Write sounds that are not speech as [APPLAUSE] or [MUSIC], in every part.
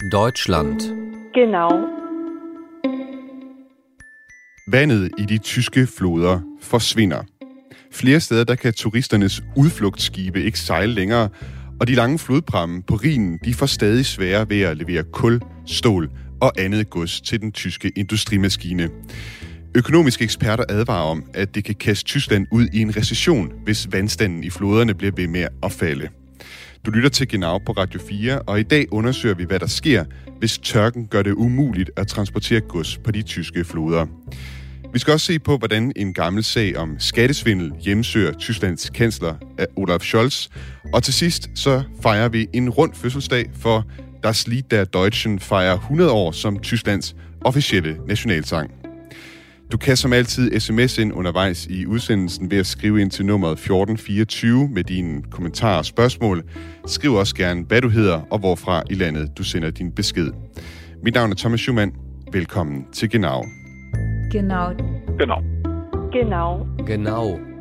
Deutschland. Genau. Vandet i de tyske floder forsvinder. Flere steder der kan turisternes udflugtsskibe ikke sejle længere, og de lange flodpramme på Rhinen de får stadig sværere ved at levere kul, stål og andet gods til den tyske industrimaskine. Økonomiske eksperter advarer om, at det kan kaste Tyskland ud i en recession, hvis vandstanden i floderne bliver ved med at falde. Du lytter til Genau på Radio 4, og i dag undersøger vi, hvad der sker, hvis tørken gør det umuligt at transportere gods på de tyske floder. Vi skal også se på, hvordan en gammel sag om skattesvindel hjemsøger Tysklands kansler eh, Olaf Scholz. Og til sidst så fejrer vi en rund fødselsdag for Das Lied der Deutschen fejrer 100 år som Tysklands officielle nationalsang. Du kan som altid sms ind undervejs i udsendelsen ved at skrive ind til nummeret 1424 med dine kommentarer og spørgsmål. Skriv også gerne, hvad du hedder og hvorfra i landet du sender din besked. Mit navn er Thomas Schumann. Velkommen til Genau. Genau. Genau. Genau. Genau.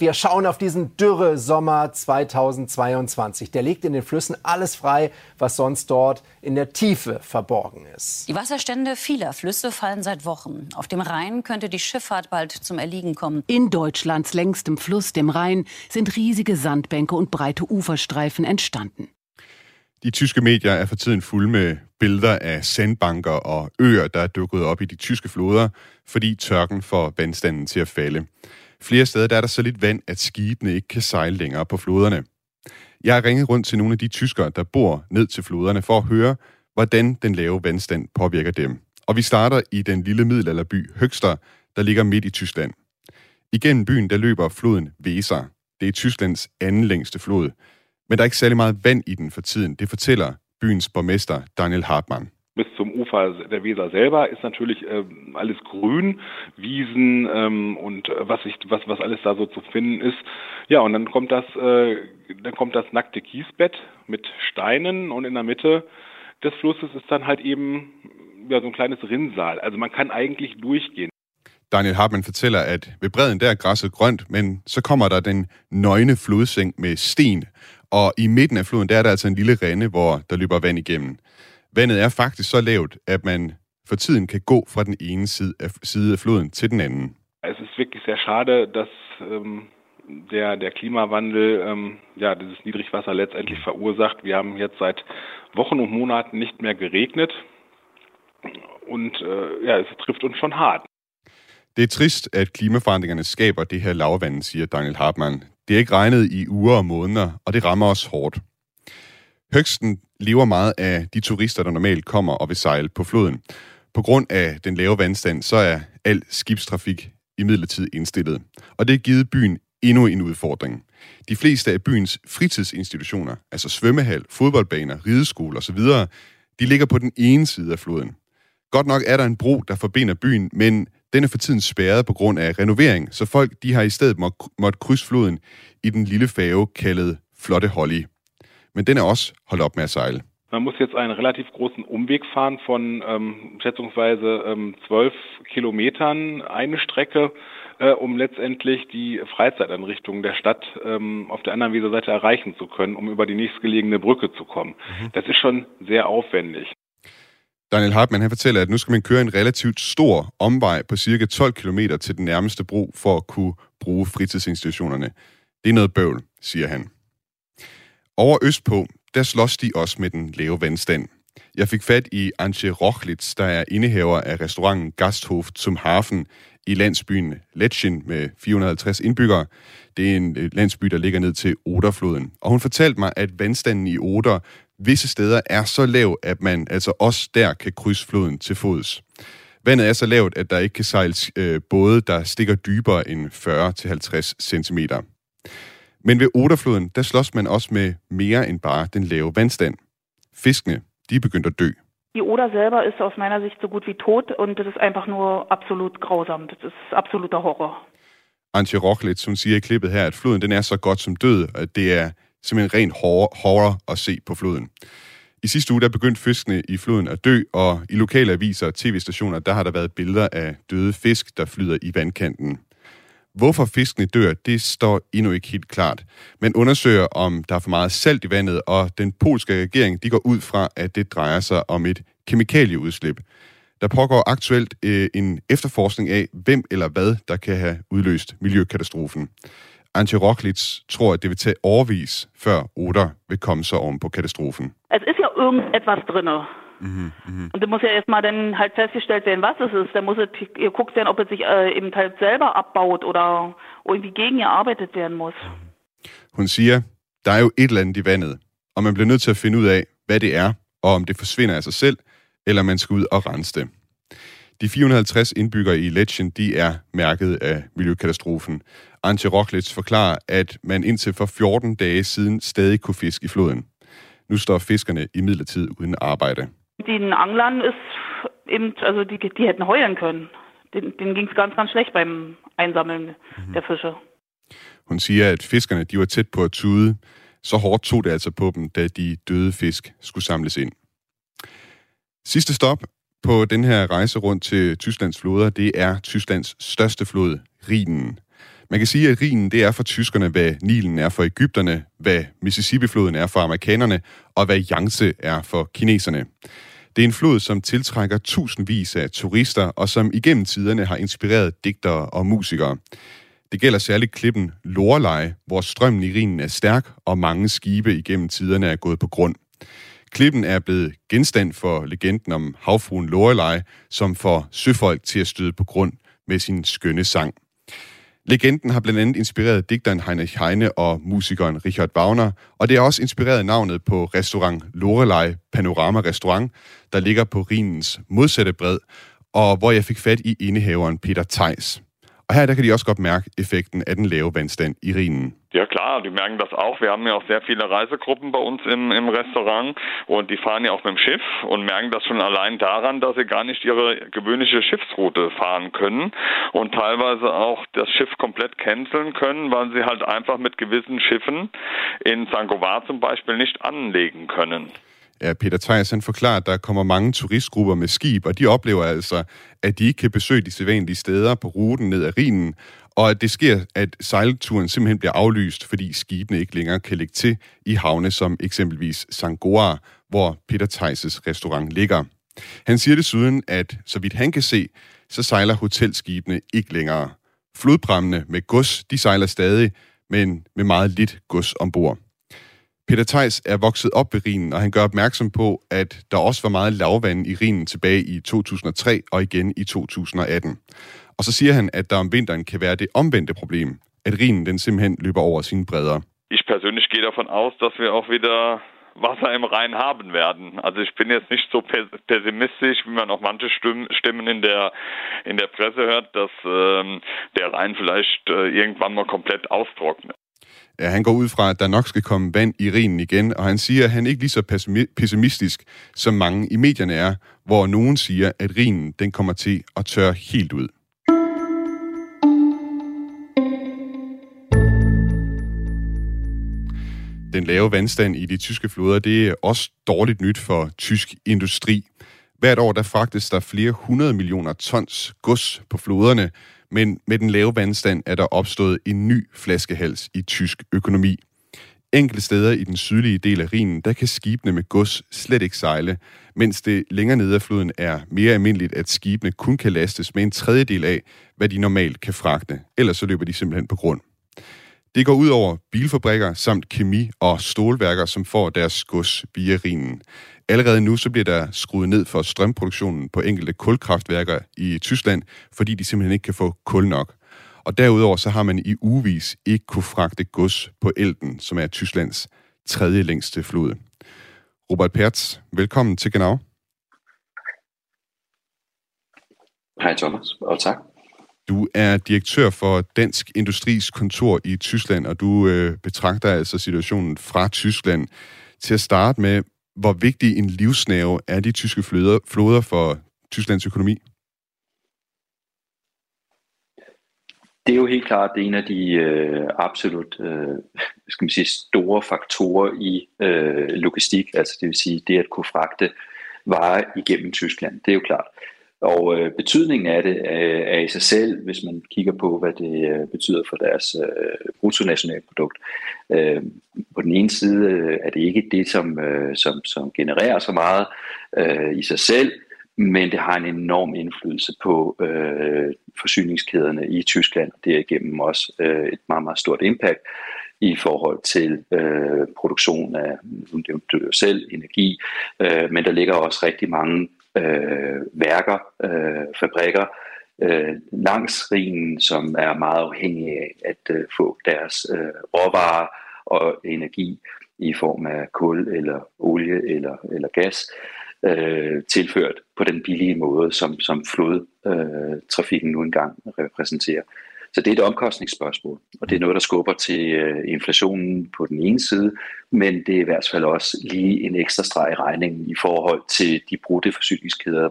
Wir schauen auf diesen Dürre-Sommer 2022. Der legt in den Flüssen alles frei, was sonst dort in der Tiefe verborgen ist. Die Wasserstände vieler Flüsse fallen seit Wochen. Auf dem Rhein könnte die Schifffahrt bald zum Erliegen kommen. In Deutschlands längstem Fluss, dem Rhein, sind riesige Sandbänke und breite Uferstreifen entstanden. De tyske medier er for tiden fulde med billeder af sandbanker og øer, der er dukket op i de tyske floder, fordi tørken får vandstanden til at falde. Flere steder der er der så lidt vand, at skibene ikke kan sejle længere på floderne. Jeg har ringet rundt til nogle af de tyskere, der bor ned til floderne, for at høre, hvordan den lave vandstand påvirker dem. Og vi starter i den lille middelalderby Høgster, der ligger midt i Tyskland. Igennem byen der løber floden Weser. Det er Tysklands anden længste flod. Men der er ikke særlig meget vand i den for tiden. Det fortæller byens borgmester Daniel Hartmann. Bis zum Ufer der Weser selber ist natürlich ähm, alles grün, Wiesen ähm, und was, ich, was, was alles da so zu finden ist. Ja, und dann kommt das, äh, dann kommt das nackte Kiesbett mit Steinen und in der Mitte des Flusses ist dann halt eben ja, so ein kleines Rinnsal. Also man kann eigentlich durchgehen. Daniel Hartmann fortæller, at ved bredden der er græsset grønt, men så kommer der den nøgne flodseng med sten, og i midten af floden der er der altså en lille rende, hvor der løber vand igennem. Vandet er faktisk så lavt, at man for tiden kan gå fra den ene side af, side af floden til den anden. Es ist wirklich sehr schade, dass ähm, der, der Klimawandel ähm, ja, dieses Niedrigwasser letztendlich verursacht. Wir haben jetzt seit Wochen und Monaten nicht mehr geregnet und äh, ja, es trifft uns schon hart. Det er trist, at klimaforandringerne skaber det her lavvand, siger Daniel Hartmann. Det er ikke regnet i uger og måneder, og det rammer os hårdt. Høgsten lever meget af de turister, der normalt kommer og vil sejle på floden. På grund af den lave vandstand, så er al skibstrafik i indstillet. Og det har givet byen endnu en udfordring. De fleste af byens fritidsinstitutioner, altså svømmehal, fodboldbaner, rideskole osv., de ligger på den ene side af floden. Godt nok er der en bro, der forbinder byen, men den er for tiden spærret på grund af renovering, så folk de har i stedet må, måtte krydse floden i den lille fave kaldet Flotte Holly. Men den er også holdt op med at sejle. Man muss jetzt einen relativ großen Umweg fahren von ähm, schätzungsweise ähm, 12 Kilometern eine Strecke, äh, um letztendlich die Freizeiteinrichtungen der Stadt ähm, auf der anderen Weserseite erreichen zu können, um über die nächstgelegene Brücke zu kommen. Mhm. Das ist schon sehr aufwendig. Daniel Hartmann han fortæller, at nu skal man køre en relativt stor omvej på cirka 12 km til den nærmeste bro for at kunne bruge fritidsinstitutionerne. Det er noget bøvl, siger han. Over østpå, der slås de også med den lave vandstand. Jeg fik fat i Antje Rochlitz, der er indehaver af restauranten Gasthof zum Hafen i landsbyen Letschen med 450 indbyggere. Det er en øh, landsby, der ligger ned til Oderfloden. Og hun fortalte mig, at vandstanden i Oder visse steder er så lav, at man altså også der kan krydse floden til fods. Vandet er så lavt, at der ikke kan sejles øh, både, der stikker dybere end 40-50 cm. Men ved Oderfloden, der slås man også med mere end bare den lave vandstand. Fiskene, de er begyndt at dø. Die Oder selber ist aus meiner Sicht so gut wie tot und das ist einfach nur absolut grausam. Das ist absoluter Horror. Antje Rochlitz, hun siger i klippet her, at floden den er så godt som død, at det er simpelthen ren horror, horror at se på floden. I sidste uge der begyndte fiskene i floden at dø, og i lokale aviser og tv-stationer, der har der været billeder af døde fisk, der flyder i vandkanten. Hvorfor fiskene dør, det står endnu ikke helt klart. Men undersøger, om der er for meget salt i vandet, og den polske regering de går ud fra, at det drejer sig om et kemikalieudslip. Der pågår aktuelt øh, en efterforskning af, hvem eller hvad, der kan have udløst miljøkatastrofen. Antje Rocklitz tror, at det vil tage overvis, før Oder vil komme sig om på katastrofen. Altså, ist ja irgendetwas drinne. Mhm, mh. Und da muss ja erstmal dann halt festgestellt werden, was es ist. Da muss es geguckt werden, ob es sich äh, eben halt selber abbaut oder irgendwie gegengearbeitet werden muss. Hun siger, der er jo et eller andet i vandet, og man bliver nødt til at finde ud af, hvad det er, og om det forsvinder af sig selv, eller man skal ud og rense det. De 450 indbyggere i Letchen, de er mærket af miljøkatastrofen. Antje Rocklitz forklarer, at man indtil for 14 dage siden stadig kunne fiske i floden. Nu står fiskerne i midlertid uden arbejde. Den Anglern ist eben, also die, die hätten heulen können. Den, den ging es ganz, ganz schlecht beim Einsammeln mhm. der Fische. Hun siger, at fiskerne de var tæt på at tude. Så hårdt tog det altså på dem, da de døde fisk skulle samles ind. Sidste stop på den her rejse rundt til Tysklands floder, det er Tysklands største flod, Rhinen. Man kan sige, at Rhinen det er for tyskerne, hvad Nilen er for Ægypterne, hvad Mississippi-floden er for amerikanerne, og hvad Yangtze er for kineserne. Det er en flod, som tiltrækker tusindvis af turister, og som igennem tiderne har inspireret digtere og musikere. Det gælder særligt klippen Lorelei, hvor strømmen i Rhinen er stærk, og mange skibe igennem tiderne er gået på grund. Klippen er blevet genstand for legenden om havfruen Lorelei, som får søfolk til at støde på grund med sin skønne sang. Legenden har blandt andet inspireret digteren Heinrich Heine og musikeren Richard Wagner, og det har også inspireret navnet på restaurant Lorelei Panorama Restaurant, der ligger på Rinens modsatte bred, og hvor jeg fik fat i indehaveren Peter Theis. Og her der kan de også godt mærke effekten af den lave vandstand i Rhinen. Ja klar, die merken das auch. Wir haben ja auch sehr viele Reisegruppen bei uns im, im Restaurant und die fahren ja auch mit dem Schiff und merken das schon allein daran, dass sie gar nicht ihre gewöhnliche Schiffsroute fahren können und teilweise auch das Schiff komplett canceln können, weil sie halt einfach mit gewissen Schiffen in Sangovar zum Beispiel nicht anlegen können. Ja, Peter han forklarer, at der kommer mange turistgrupper med skib, og de oplever altså, at de ikke kan besøge de sædvanlige steder på ruten ned ad Rhinen, og at det sker, at sejlturen simpelthen bliver aflyst, fordi skibene ikke længere kan lægge til i havne som eksempelvis Sangoa, hvor Peter Theises restaurant ligger. Han siger desuden, at så vidt han kan se, så sejler hotelskibene ikke længere. Flodprammene med gods, de sejler stadig, men med meget lidt gods ombord. Peter Theis er vokset op ved Rhinen, og han gør opmærksom på, at der også var meget lavvand i Rhinen tilbage i 2003 og igen i 2018. Og så siger han, at der om vinteren kan være det omvendte problem, at Rhinen den simpelthen løber over sine bredder. Ich persönlich gehe davon aus, dass wir auch wieder Wasser im Rhein haben werden. Also ich bin jetzt nicht so pessimistisch, wie man auch manche Stimmen in der in der Presse hört, dass ähm, der Rhein vielleicht äh, irgendwann mal komplett austrocknet. Ja, han går ud fra, at der nok skal komme vand i Rhinen igen, og han siger, at han ikke lige så pessimistisk, som mange i medierne er, hvor nogen siger, at Rhinen den kommer til at tørre helt ud. Den lave vandstand i de tyske floder, det er også dårligt nyt for tysk industri. Hvert år der fragtes der flere hundrede millioner tons gods på floderne, men med den lave vandstand er der opstået en ny flaskehals i tysk økonomi. Enkelte steder i den sydlige del af Rhinen, der kan skibene med gods slet ikke sejle, mens det længere nede af floden er mere almindeligt, at skibene kun kan lastes med en tredjedel af, hvad de normalt kan fragte. Ellers så løber de simpelthen på grund. Det går ud over bilfabrikker samt kemi- og stålværker, som får deres gods via Rhinen. Allerede nu så bliver der skruet ned for strømproduktionen på enkelte kulkraftværker i Tyskland, fordi de simpelthen ikke kan få kul nok. Og derudover så har man i ugevis ikke kunne fragte gods på Elten, som er Tysklands tredje længste flod. Robert Pertz, velkommen til Genau. Hej Thomas, og tak. Du er direktør for Dansk Industris kontor i Tyskland, og du øh, betragter altså situationen fra Tyskland. Til at starte med, hvor vigtig en livsnæve er de tyske floder, floder for Tysklands økonomi? Det er jo helt klart det er en af de øh, absolut øh, skal man sige, store faktorer i øh, logistik, altså det vil sige det at kunne fragte varer igennem Tyskland. Det er jo klart. Og øh, betydningen af det øh, er i sig selv, hvis man kigger på, hvad det øh, betyder for deres øh, bruttonationalprodukt. Øh, på den ene side øh, er det ikke det, som, øh, som, som genererer så meget øh, i sig selv, men det har en enorm indflydelse på øh, forsyningskæderne i Tyskland, og derigennem også øh, et meget, meget stort impact i forhold til øh, produktion af det selv energi, øh, men der ligger også rigtig mange øh, værker, øh, fabrikker øh, langs rigen, som er meget afhængige af at øh, få deres øh, råvarer og energi i form af kul eller olie eller, eller gas øh, tilført på den billige måde, som, som flodtrafikken øh, nu engang repræsenterer. Så det er et omkostningsspørgsmål, og det er noget, der skubber til øh, inflationen på den ene side, men det er i hvert fald også lige en ekstra streg i regningen i forhold til de brudte forsyningskæder,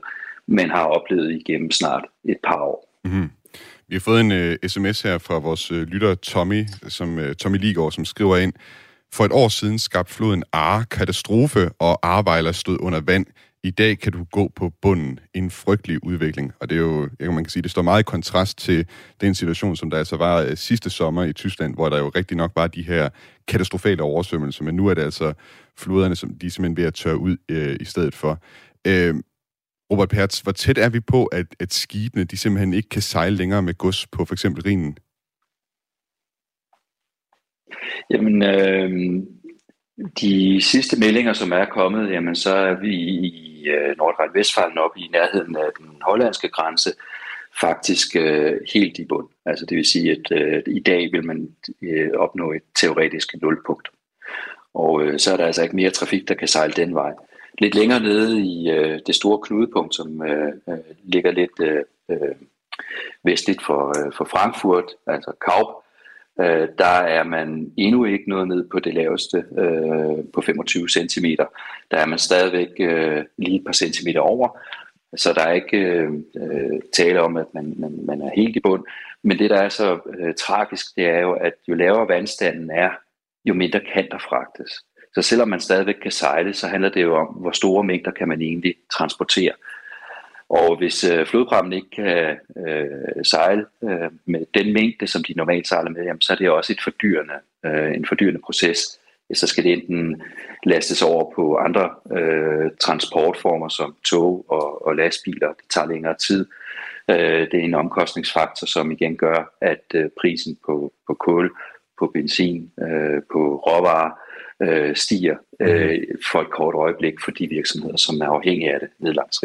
man har oplevet igennem snart et par år. Mm-hmm. Vi har fået en øh, uh, sms her fra vores uh, lytter Tommy, som uh, Tommy Ligård, som skriver ind, for et år siden skabte floden Are katastrofe, og Arvejler stod under vand. I dag kan du gå på bunden. En frygtelig udvikling. Og det er jo, man kan sige, det står meget i kontrast til den situation, som der altså var øh, sidste sommer i Tyskland, hvor der jo rigtig nok var de her katastrofale oversvømmelser, men nu er det altså floderne, som de er simpelthen ved at tørre ud øh, i stedet for. Øh, Robert Pertz, hvor tæt er vi på, at, at skibene de simpelthen ikke kan sejle længere med gods på for eksempel Rhinen? Jamen, øh, de sidste meldinger, som er kommet, jamen, så er vi i øh, Nordrhein-Westfalen oppe i nærheden af den hollandske grænse, faktisk øh, helt i bund. Altså det vil sige, at øh, i dag vil man øh, opnå et teoretisk nulpunkt. Og øh, så er der altså ikke mere trafik, der kan sejle den vej. Lidt længere nede i øh, det store knudepunkt, som øh, øh, ligger lidt øh, øh, vestligt for, øh, for Frankfurt, altså Kaup, øh, der er man endnu ikke nået ned på det laveste øh, på 25 cm. Der er man stadigvæk øh, lige et par centimeter over, så der er ikke øh, øh, tale om, at man, man, man er helt i bund. Men det, der er så øh, tragisk, det er jo, at jo lavere vandstanden er, jo mindre kan der fragtes. Så selvom man stadigvæk kan sejle, så handler det jo om, hvor store mængder kan man egentlig transportere. Og hvis øh, flodprammen ikke kan øh, sejle øh, med den mængde, som de normalt sejler med, jamen, så er det også et fordyrende, øh, en fordyrende proces. Så skal det enten lastes over på andre øh, transportformer som tog og, og lastbiler. Det tager længere tid. Øh, det er en omkostningsfaktor, som igen gør, at øh, prisen på, på kul, på benzin, øh, på råvarer øh, stiger øh, for et kort øjeblik for de virksomheder, som er afhængige af det ned langs.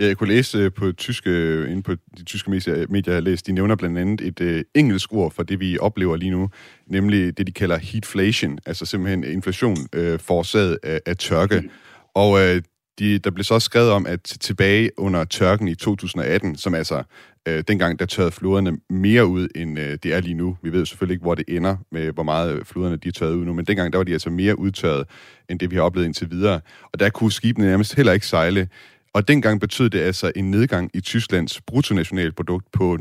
Ja, jeg kunne læse øh, på, tyske, inde på de tyske medier, medier jeg har læst, de nævner blandt andet et øh, engelsk ord for det, vi oplever lige nu, nemlig det, de kalder heatflation, altså simpelthen inflation øh, forårsaget af, af tørke. Mm. Og øh, de, der blev så også skrevet om, at tilbage under tørken i 2018, som altså øh, dengang, der tørrede floderne mere ud, end øh, det er lige nu. Vi ved selvfølgelig ikke, hvor det ender med, hvor meget øh, floderne de er tørret ud nu, men dengang, der var de altså mere udtørret, end det vi har oplevet indtil videre. Og der kunne skibene nærmest heller ikke sejle. Og dengang betød det altså en nedgang i Tysklands bruttonationalprodukt på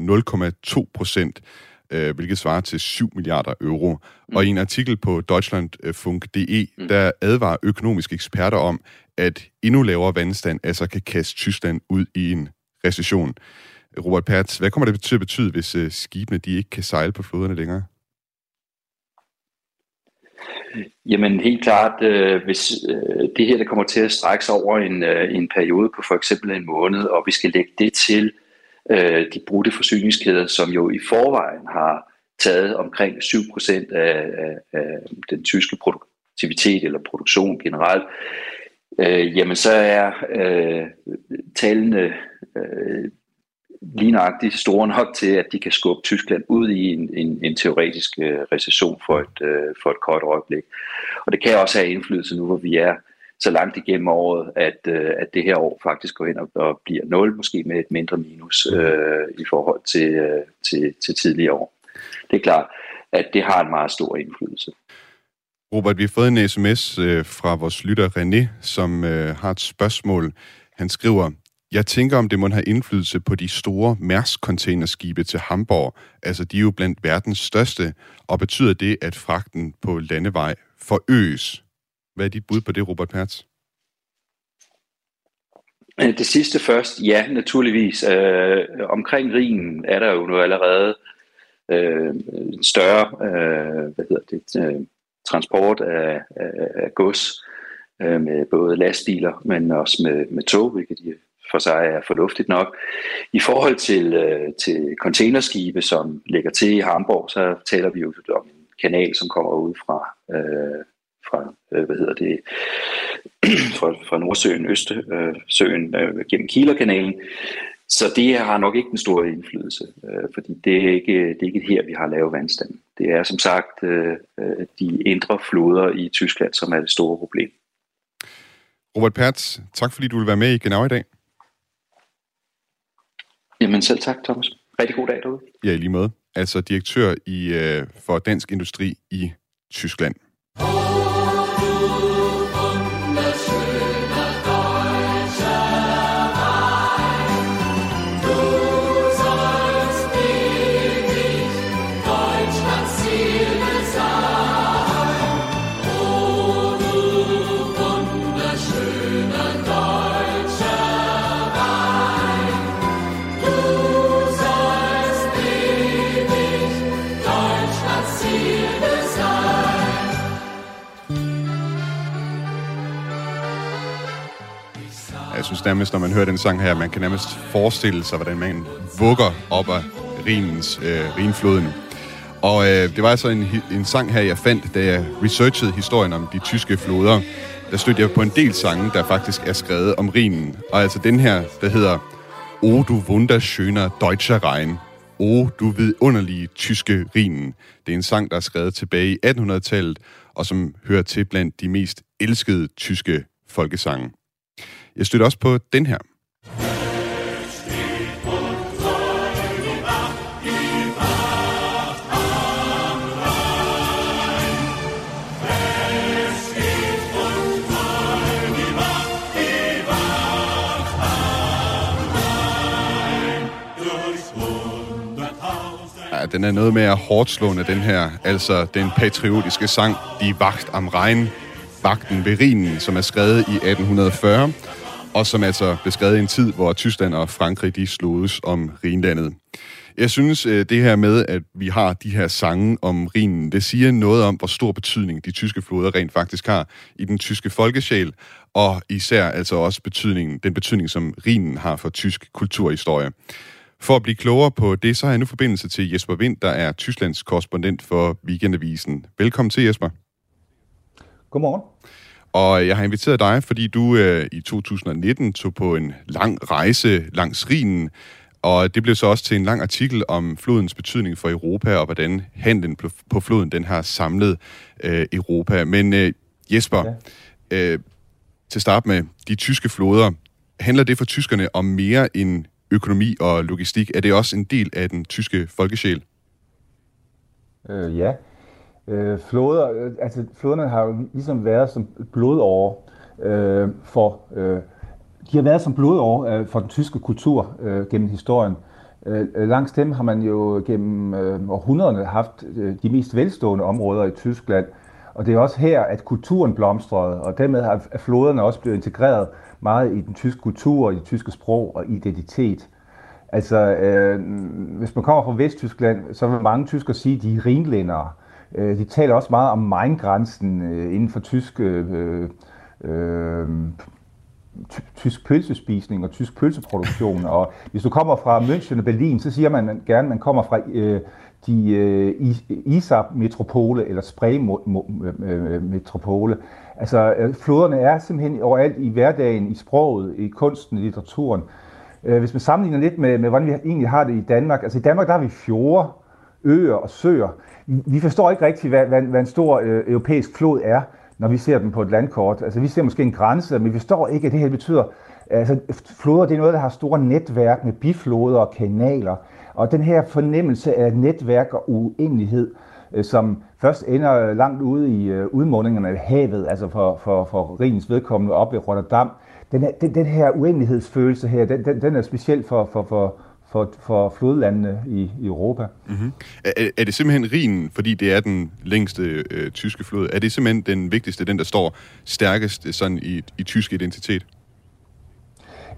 0,2 procent øh, hvilket svarer til 7 milliarder euro. Mm. Og i en artikel på Deutschlandfunk.de, mm. der advarer økonomiske eksperter om, at endnu lavere vandstand altså kan kaste Tyskland ud i en recession. Robert Pertz, hvad kommer det til at betyde, hvis uh, skibene de ikke kan sejle på floderne længere? Jamen helt klart, øh, hvis øh, det her det kommer til at strække sig over en, øh, en periode på for eksempel en måned, og vi skal lægge det til øh, Øh, de brudte forsyningskæder, som jo i forvejen har taget omkring 7% af, af, af den tyske produktivitet eller produktion generelt, øh, jamen så er øh, tallene øh, lige nøjagtigt store nok til, at de kan skubbe Tyskland ud i en, en, en teoretisk øh, recession for et, øh, for et kort øjeblik. Og det kan også have indflydelse nu, hvor vi er så langt igennem året, at, øh, at det her år faktisk går ind og, og bliver 0, måske med et mindre minus øh, i forhold til, øh, til, til tidligere år. Det er klart, at det har en meget stor indflydelse. Robert, vi har fået en sms øh, fra vores lytter René, som øh, har et spørgsmål. Han skriver, jeg tænker, om det må have indflydelse på de store Mærsk-containerskibe til Hamburg. Altså, de er jo blandt verdens største, og betyder det, at fragten på landevej forøges? Hvad er dit bud på det, Robert Pertz? Øh, det sidste først, ja, naturligvis. Øh, omkring rigen er der jo nu allerede øh, større øh, hvad hedder det, øh, transport af, af, af gods øh, med både lastbiler, men også med, med tog, hvilket for sig er fornuftigt nok. I forhold til, øh, til containerskibe, som ligger til i Hamburg, så taler vi jo om en kanal, som kommer ud fra, øh, fra øh, hvad hedder det, [CLEARS THROAT] fra, fra Nordsøen, Østersøen, øh, øh, gennem Kielerkanalen. Så det har nok ikke den store indflydelse, øh, fordi det er, ikke, det er ikke her, vi har lavet vandstand. Det er som sagt øh, de indre floder i Tyskland, som er det store problem. Robert Pertz, tak fordi du vil være med i Genau i dag. Jamen selv tak, Thomas. Rigtig god dag derude. Ja, i lige måde. Altså direktør i, øh, for Dansk Industri i Tyskland. Synes nærmest, når man hører den sang her, man kan nærmest forestille sig, hvordan man vugger op af Rinens, øh, Rinfloden. Og øh, det var altså en, en sang her, jeg fandt, da jeg researchede historien om de tyske floder. Der stødte jeg på en del sange, der faktisk er skrevet om Rhinen. Og altså den her, der hedder O du wunderschöner deutscher Rhein. O du vidunderlige tyske Rhinen. Det er en sang, der er skrevet tilbage i 1800-tallet, og som hører til blandt de mest elskede tyske folkesange. Jeg støtter også på den her. Den er noget mere hårdt slående, den her. Altså den patriotiske sang, Die Wacht am Rhein, Vagten ved Rhinen, som er skrevet i 1840 og som altså blev skrevet i en tid, hvor Tyskland og Frankrig de sloges om Rhinlandet. Jeg synes, øh, det her med, at vi har de her sange om Rhinen, det siger noget om, hvor stor betydning de tyske floder rent faktisk har i den tyske folkesjæl, og især altså også betydningen, den betydning, som Rhinen har for tysk kulturhistorie. For at blive klogere på det, så har jeg nu forbindelse til Jesper Vind, der er Tysklands korrespondent for Weekendavisen. Velkommen til, Jesper. Godmorgen. Og jeg har inviteret dig, fordi du øh, i 2019 tog på en lang rejse langs Rhinen, og det blev så også til en lang artikel om flodens betydning for Europa, og hvordan handlen på floden den har samlet øh, Europa. Men øh, Jesper, ja. øh, til at starte med, de tyske floder, handler det for tyskerne om mere end økonomi og logistik? Er det også en del af den tyske folkesjæl? Øh, ja, Øh, floder, øh, altså floderne har jo ligesom været som blodåre øh, for, øh, de har været som blodåre øh, for den tyske kultur øh, gennem historien. Øh, langs dem har man jo gennem øh, århundrederne haft øh, de mest velstående områder i Tyskland, og det er også her, at kulturen blomstrede, og dermed har floderne også blevet integreret meget i den tyske kultur, i det tyske sprog og identitet. Altså, øh, hvis man kommer fra Vesttyskland, så vil mange tyskere sige, at de er rinlændere. Øh, de taler også meget om Main-grænsen øh, inden for tysk, øh, øh, tysk pølsespisning og tysk pølseproduktion. og hvis du kommer fra München og Berlin, så siger man gerne, at man kommer fra øh, de øh, Isar-metropole eller Spree-metropole. Altså, øh, floderne er simpelthen overalt i hverdagen, i sproget, i kunsten, i litteraturen. Hvis man sammenligner lidt med, med hvordan vi egentlig har det i Danmark, altså i Danmark der har vi fjorde, øer og søer. Vi forstår ikke rigtigt, hvad, hvad, hvad en stor øh, europæisk flod er, når vi ser dem på et landkort. Altså, vi ser måske en grænse, men vi forstår ikke, at det her betyder... Altså, floder, det er noget, der har store netværk med bifloder og kanaler. Og den her fornemmelse af netværk og uendelighed, øh, som først ender langt ude i øh, udmålingerne af havet, altså for, for, for Rigens vedkommende op i Rotterdam, den, her, den, den her uendelighedsfølelse her, den, den, den er speciel for, for, for, for, for flodlandene i, i Europa. Mm-hmm. Er, er det simpelthen Rhinen, fordi det er den længste øh, tyske flod, er det simpelthen den vigtigste, den der står stærkest sådan i, i tysk identitet?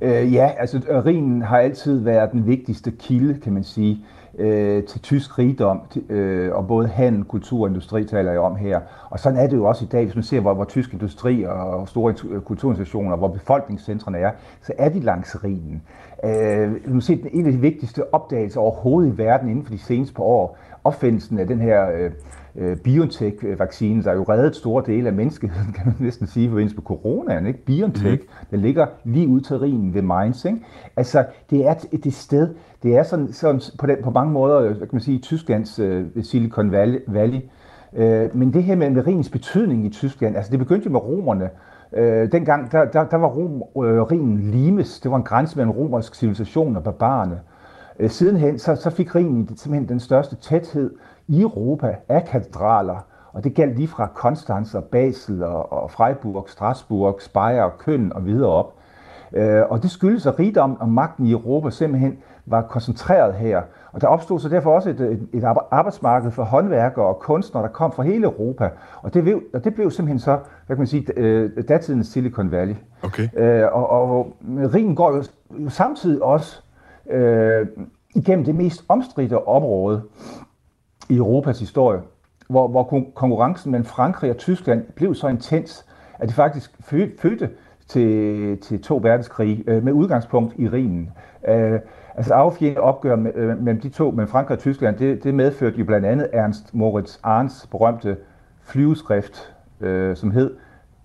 Øh, ja, altså Rhinen har altid været den vigtigste kilde, kan man sige, øh, til tysk rigdom, øh, og både handel, kultur og industri taler jeg om her. Og sådan er det jo også i dag, hvis man ser, hvor, hvor tysk industri og store kulturinstitutioner, hvor befolkningscentrene er, så er de langs Rhinen. Øh, ser, en af de vigtigste opdagelser overhovedet i verden inden for de seneste par år, opfindelsen af den her øh, øh, BioNTech-vaccine, der jo reddet store dele af menneskeheden, kan man næsten sige, forbindelse med coronaen. Ikke? BioNTech, mm. den ligger lige ud til Rhinen ved Mainz. Ikke? Altså, det er et, et sted, det er sådan, sådan på, den, på mange måder, hvad kan man sige, Tysklands øh, Silicon Valley. Valley. Øh, men det her med, med Rhinens betydning i Tyskland, altså det begyndte jo med romerne, Øh, dengang, der, der, der var Rom, øh, Rigen limes. Det var en grænse mellem romersk civilisation og barbarerne. Øh, sidenhen så, så fik Rigen simpelthen den største tæthed i Europa af katedraler, og det galt lige fra Konstanz og Basel og, og Freiburg, Strasbourg, Speyer, Køln og videre op. Øh, og det skyldes, at rigdom og magten i Europa simpelthen var koncentreret her. Og der opstod så derfor også et, et, et arbejdsmarked for håndværkere og kunstnere, der kom fra hele Europa. Og det, blev, og det blev simpelthen så, hvad kan man sige, øh, datidens Silicon Valley. Okay. Øh, og, og Rhinen går jo, jo samtidig også øh, igennem det mest omstridte område i Europas historie, hvor, hvor konkurrencen mellem Frankrig og Tyskland blev så intens, at det faktisk fødte til, til to verdenskrige øh, med udgangspunkt i Rhinen. Øh, altså affjende opgør med, øh, mellem de to, mellem Frankrig og Tyskland, det, det medførte jo blandt andet Ernst Moritz Arns berømte flyveskrift, øh, som hed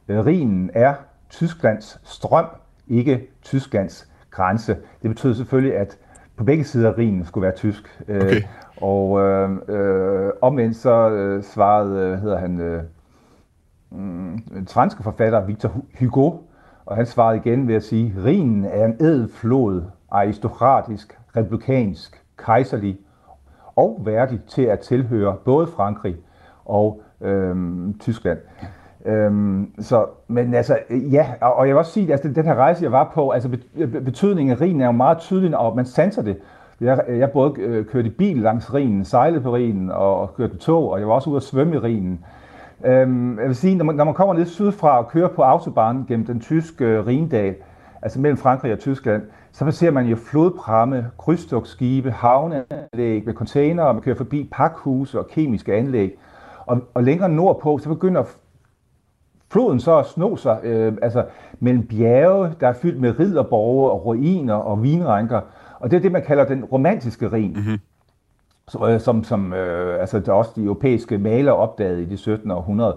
Rhinen er Tysklands strøm, ikke Tysklands grænse. Det betød selvfølgelig, at på begge sider af Rhinen skulle være tysk. Øh, okay. Og øh, øh, omvendt så øh, svarede, øh, hedder han, øh, mm, en franske forfatter, Victor Hugo, og han svarede igen ved at sige, Rhinen er en ædel flod, aristokratisk, republikansk, kejserlig og værdig til at tilhøre både Frankrig og øhm, Tyskland. Øhm, så, men altså, ja, og jeg vil også sige, at altså, den her rejse, jeg var på, altså øh, betydningen af Rhinen er jo meget tydelig, og man sanser det. Jeg, jeg både øh, kørte i bil langs Rhinen, sejlede på Rhinen og, og kørte tog, og jeg var også ude at svømme i Rhinen. Øhm, jeg vil sige, når man, når man kommer ned sydfra og kører på autobahn gennem den tyske øh, Rhindal, altså mellem Frankrig og Tyskland, så ser man jo flodpramme, krydstogtskibe, havneanlæg med containere, man kører forbi pakhuse og kemiske anlæg. Og, og længere nordpå, så begynder floden så at snå sig øh, altså mellem bjerge, der er fyldt med ridderborge og ruiner og vinranker. Og det er det, man kalder den romantiske rin. Mm-hmm. Så, som, som øh, altså, der også de europæiske malere opdagede i det 17. århundrede.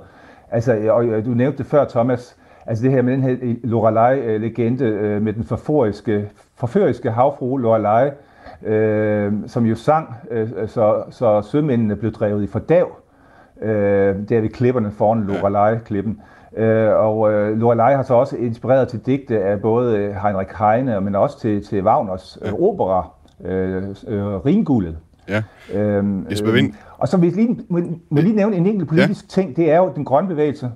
Altså, og du nævnte det før, Thomas, altså det her med den her Lorelei-legende øh, med den forføriske, forføriske havfru Lorelei, øh, som jo sang, øh, så, så sømændene blev drevet i fordav, øh, der ved klipperne foran Lorelei-klippen. Øh, og øh, Lorelei har så også inspireret til digte af både øh, Heinrich Heine, men også til, til Wagners øh, opera, øh, øh, Ringullet. Ja. Øhm, Jesper Vind. Øh, og så vil jeg lige, må, må lige nævne en enkelt politisk ja. ting, det er jo den grønne bevægelse.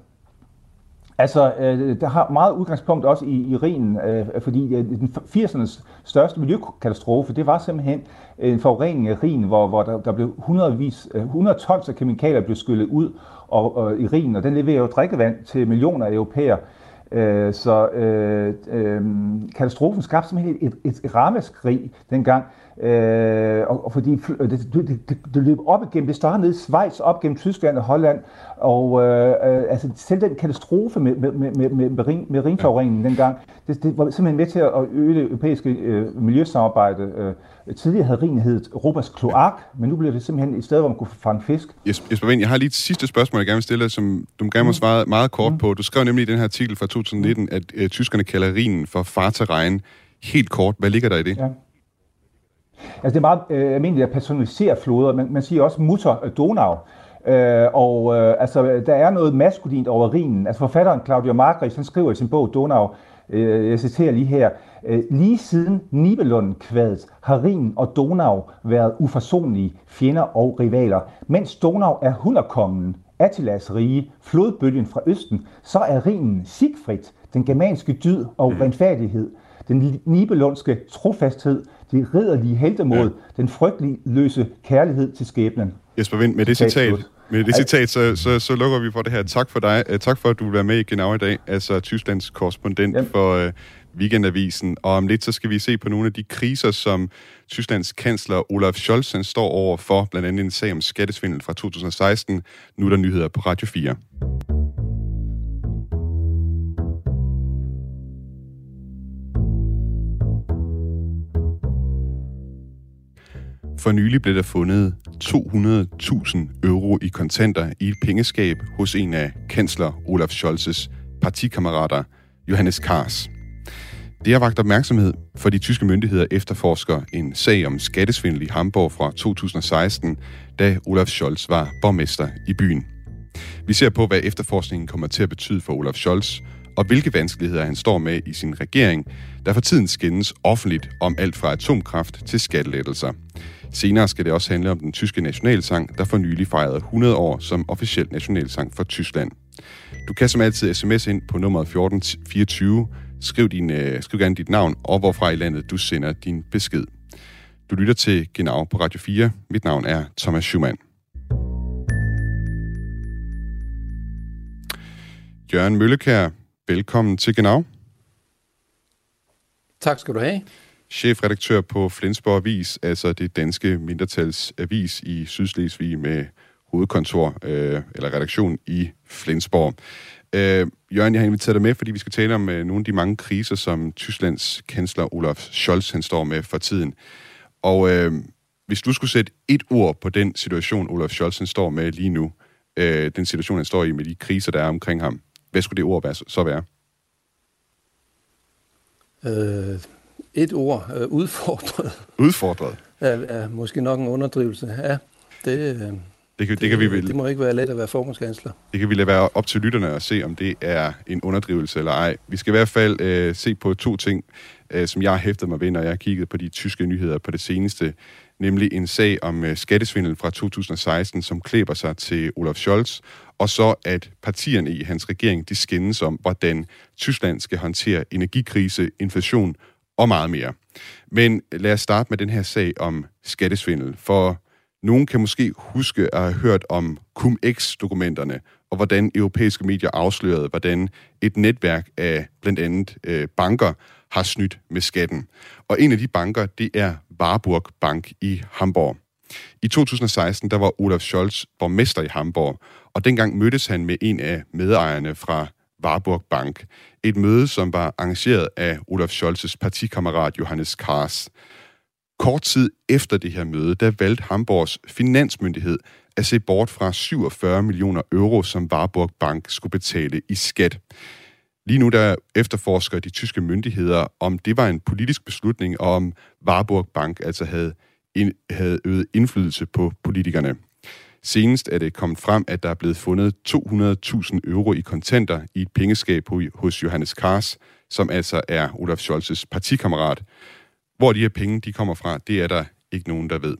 Altså, øh, der har meget udgangspunkt også i, i Rhinen, øh, fordi øh, den 80'ernes største miljøkatastrofe, det var simpelthen en forurening af Rhinen, hvor, hvor der, der blev hundredvis, øh, 100 tons af kemikalier blev skyllet ud og, og, i Rhinen, og den leverer jo drikkevand til millioner af europæer. Øh, så øh, øh, katastrofen skabte simpelthen et, et, et rammeskrig dengang, Øh, og, og fordi det, det, det, det løb op igennem, det startede nede i Schweiz, op gennem Tyskland og Holland, og øh, øh, altså selv den katastrofe med, med, med, med, med, med, med ringforureningen dengang, det, det var simpelthen med til at øge det europæiske øh, miljøsamarbejde. Øh, tidligere havde Rhinen heddet Europas kloak, men nu bliver det simpelthen et sted, hvor man kunne fange fisk. Jesper Vind, jeg har lige et sidste spørgsmål, jeg gerne vil stille som du gerne må mm. svare meget kort mm. på. Du skrev nemlig i den her artikel fra 2019, at øh, tyskerne kalder Rhinen for farterregn. Helt kort, hvad ligger der i det? Ja. Altså det er meget øh, almindeligt at personalisere floder, men man siger også mutter Donau. Øh, og øh, altså, der er noget maskulint over Rhinen. Altså forfatteren Claudio Margris, han skriver i sin bog Donau, øh, jeg citerer lige her, øh, lige siden Nibelund-kvadet har Rhinen og Donau været uforsonlige fjender og rivaler. Mens Donau er hunderkongen, Attilas rige, flodbølgen fra Østen, så er Rhinen Siegfried, den germanske dyd og mm. renfærdighed, den nibelundske trofasthed, det ridderlige heltemod, ja. den frygtelige løse kærlighed til skæbnen. Jesper Vind, med det citat, med det citat så, så, så lukker vi for det her. Tak for dig. Uh, tak for, at du vil være med i Genau i dag, altså Tysklands korrespondent ja. for uh, Weekendavisen. Og om lidt så skal vi se på nogle af de kriser, som Tysklands kansler Olaf Scholz står over for, blandt andet en sag om skattesvindel fra 2016. Nu er der nyheder på Radio 4. For nylig blev der fundet 200.000 euro i kontanter i et pengeskab hos en af kansler Olaf Scholz's partikammerater, Johannes Kars. Det har vagt opmærksomhed, for de tyske myndigheder efterforsker en sag om skattesvindel i Hamburg fra 2016, da Olaf Scholz var borgmester i byen. Vi ser på, hvad efterforskningen kommer til at betyde for Olaf Scholz, og hvilke vanskeligheder han står med i sin regering, der for tiden skændes offentligt om alt fra atomkraft til skattelettelser. Senere skal det også handle om den tyske nationalsang, der for nylig fejrede 100 år som officiel nationalsang for Tyskland. Du kan som altid sms ind på nummer 1424. Skriv, din, uh, skriv gerne dit navn og hvorfra i landet du sender din besked. Du lytter til Genau på Radio 4. Mit navn er Thomas Schumann. Jørgen Møllekær, velkommen til Genau. Tak skal du have chefredaktør på Flensborg Avis, altså det danske mindretalsavis i Sydslesvig med hovedkontor øh, eller redaktion i Flensborg. Øh, Jørgen, jeg har inviteret dig med, fordi vi skal tale om øh, nogle af de mange kriser, som Tysklands kansler Olaf Scholz han står med for tiden. Og øh, hvis du skulle sætte et ord på den situation, Olaf Scholz han står med lige nu, øh, den situation, han står i med de kriser, der er omkring ham, hvad skulle det ord være, så være? Øh, et ord, øh, udfordret. [LAUGHS] Udfordret? Er, er måske nok en underdrivelse. Ja, det, øh, det, det, kan, det, kan vi vel, det må ikke være let at være forbundskansler. Det kan vi lade være op til lytterne at se, om det er en underdrivelse eller ej. Vi skal i hvert fald øh, se på to ting, øh, som jeg har hæftet mig ved, når jeg har kigget på de tyske nyheder på det seneste. Nemlig en sag om øh, skattesvindel fra 2016, som klæber sig til Olaf Scholz, og så at partierne i hans regering, de skændes om, hvordan Tyskland skal håndtere energikrise, inflation og meget mere. Men lad os starte med den her sag om skattesvindel, for nogen kan måske huske at have hørt om cum-ex-dokumenterne, og hvordan europæiske medier afslørede, hvordan et netværk af blandt andet øh, banker har snydt med skatten. Og en af de banker, det er Warburg Bank i Hamburg. I 2016, der var Olaf Scholz borgmester i Hamburg, og dengang mødtes han med en af medejerne fra Warburg Bank. Et møde, som var arrangeret af Olaf Scholzes partikammerat Johannes Kars. Kort tid efter det her møde, der valgte Hamburgs finansmyndighed at se bort fra 47 millioner euro, som Warburg Bank skulle betale i skat. Lige nu der efterforsker de tyske myndigheder, om det var en politisk beslutning, og om Warburg Bank altså havde, in, havde øget indflydelse på politikerne. Senest er det kommet frem, at der er blevet fundet 200.000 euro i kontanter i et pengeskab hos Johannes Kars, som altså er Olaf Scholz's partikammerat. Hvor de her penge de kommer fra, det er der ikke nogen, der ved.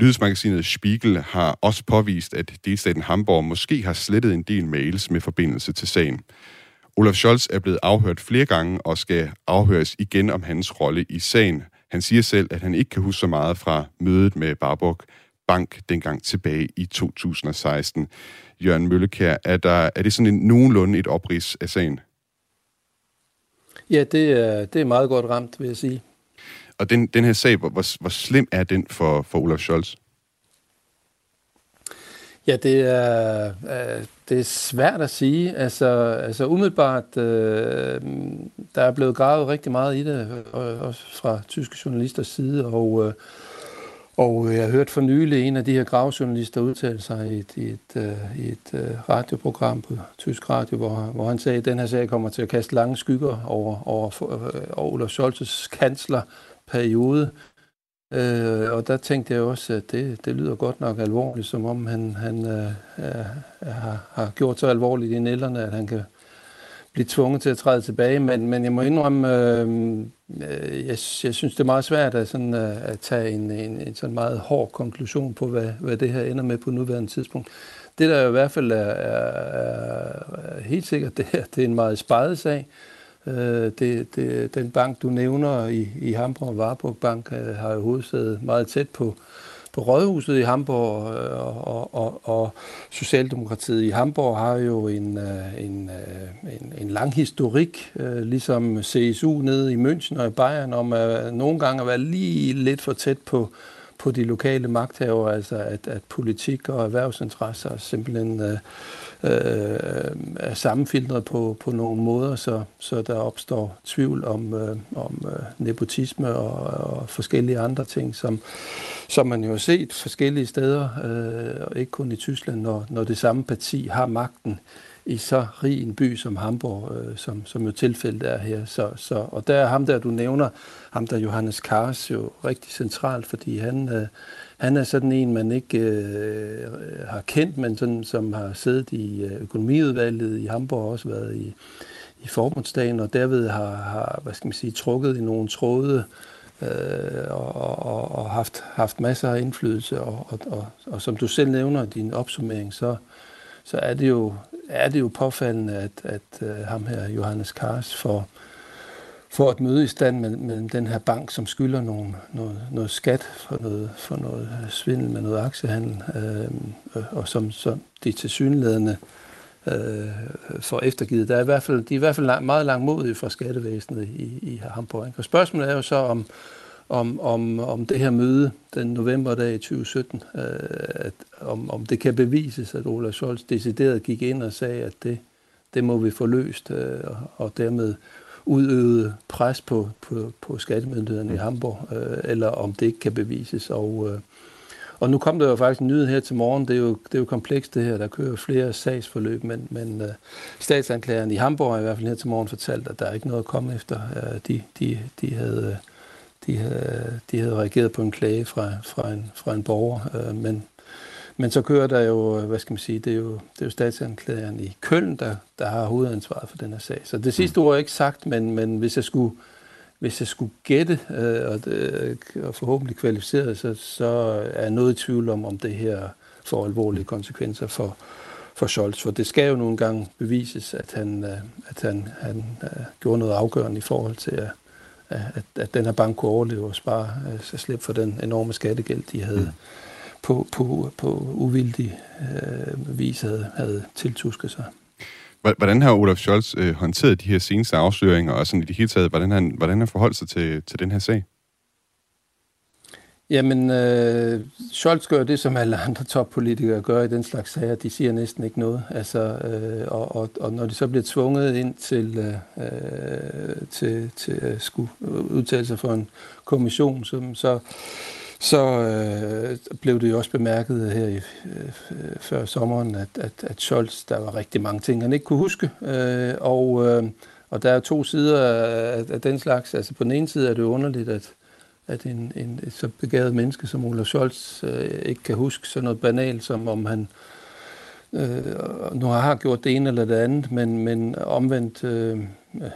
Nyhedsmagasinet Spiegel har også påvist, at delstaten Hamburg måske har slettet en del mails med forbindelse til sagen. Olaf Scholz er blevet afhørt flere gange og skal afhøres igen om hans rolle i sagen. Han siger selv, at han ikke kan huske så meget fra mødet med Barburg, Bank dengang tilbage i 2016. Jørgen Møllekær, er, der, er det sådan en nogenlunde et oprids af sagen? Ja, det er, det er meget godt ramt, vil jeg sige. Og den, den her sag, hvor, hvor, hvor slem er den for, for Olaf Scholz? Ja, det er, øh, det er svært at sige. Altså, altså umiddelbart, øh, der er blevet gravet rigtig meget i det, øh, også fra tyske journalisters side, og øh, og jeg har hørt for nylig en af de her gravejournalister udtale sig i et, i et, øh, i et radioprogram på tysk radio, hvor, hvor han sagde, at den her sag kommer til at kaste lange skygger over, over, over Olaf Scholz's periode. Øh, og der tænkte jeg også, at det, det lyder godt nok alvorligt, som om han, han øh, øh, har, har gjort så alvorligt i nælderne, at han kan blive tvunget til at træde tilbage, men, men jeg må indrømme, øh, øh jeg, jeg synes, det er meget svært at, sådan, øh, at tage en, en, en sådan meget hård konklusion på, hvad, hvad det her ender med på nuværende tidspunkt. Det, der i hvert fald er, er, er helt sikkert, [LAUGHS] det er, det er en meget spejet sag. Øh, Øh, det, det, den bank, du nævner i, i Hamburg, Warburg Bank, øh, har jo hovedsædet meget tæt på, på Rådhuset i Hamburg, øh, og, og, og, og Socialdemokratiet i Hamburg har jo en, øh, en, en, en lang historik, ligesom CSU nede i München og i Bayern, om at nogle gange at være lige lidt for tæt på, på de lokale magthavere, altså at, at politik og erhvervsinteresser simpelthen øh, øh, er sammenfiltret på, på nogle måder, så, så der opstår tvivl om, øh, om øh, nepotisme og, og forskellige andre ting, som, som man jo har set forskellige steder, øh, og ikke kun i Tyskland, når, når det samme parti har magten i så rig en by som Hamburg, øh, som, som jo tilfældet er her. Så, så, og der er ham der, du nævner, ham der Johannes Kars jo rigtig central, fordi han, øh, han er sådan en, man ikke øh, har kendt, men sådan, som har siddet i øh, økonomiudvalget i Hamburg og også været i, i forbundsdagen, og derved har, har hvad skal man sige, trukket i nogle tråde øh, og, og, og haft, haft masser af indflydelse. Og, og, og, og som du selv nævner i din opsummering, så, så er det jo, er det jo påfaldende, at, at uh, ham her, Johannes Kars, får, får et møde i stand med, med den her bank, som skylder nogle, noget, noget skat for noget, for noget øh, svindel med noget aktiehandel, øh, og som, som de tilsyneladende øh, får eftergivet. Der er i hvert fald, de er i hvert fald lang, meget langmodige fra skattevæsenet i, i Hamburg. Og spørgsmålet er jo så, om, om, om, om det her møde den novemberdag i 2017, øh, at, om, om det kan bevises, at Olaf Scholz decideret gik ind og sagde, at det, det må vi få løst, øh, og, dermed udøvede pres på, på, på skattemyndighederne i Hamburg, øh, eller om det ikke kan bevises. Og, øh, og nu kom der jo faktisk en nyhed her til morgen. Det er jo, det er jo komplekst det her. Der kører flere sagsforløb, men, men øh, statsanklageren i Hamburg har i hvert fald her til morgen fortalt, at der er ikke noget at komme efter. Øh, de, de, de havde øh, de havde, de havde reageret på en klage fra, fra, en, fra en borger, øh, men, men så kører der jo, hvad skal man sige, det er jo, det er jo statsanklageren i Køln, der, der har hovedansvaret for den her sag. Så det sidste ord er ikke sagt, men, men hvis jeg skulle, hvis jeg skulle gætte, øh, og, det, og forhåbentlig kvalificeret, så, så er jeg noget i tvivl om, om det her får alvorlige konsekvenser for, for Scholz. For det skal jo nogle gange bevises, at han, øh, at han, han gjorde noget afgørende i forhold til at, at, at den her bank kunne overleve og spare altså slippe for den enorme skattegæld, de havde mm. på, på, på uvildig øh, vis havde, havde tiltusket sig. Hvordan har Olaf Scholz øh, håndteret de her seneste afsløringer, og sådan i det hele taget, hvordan han, hvordan han forholdt sig til, til den her sag? Jamen, øh, Scholz gør det, som alle andre toppolitikere gør i den slags sager. De siger næsten ikke noget. Altså, øh, og, og, og når de så bliver tvunget ind til, øh, øh til, til at skulle udtale sig for en kommission, så, så, så øh, blev det jo også bemærket her i, øh, før sommeren, at, at, at Scholz, der var rigtig mange ting, han ikke kunne huske. Øh, og, øh, og der er to sider af, af den slags. Altså på den ene side er det underligt, at at en, en, et så begavet menneske som Olaf Scholz øh, ikke kan huske sådan noget banalt, som om han øh, nu har gjort det ene eller det andet, men, men omvendt, øh,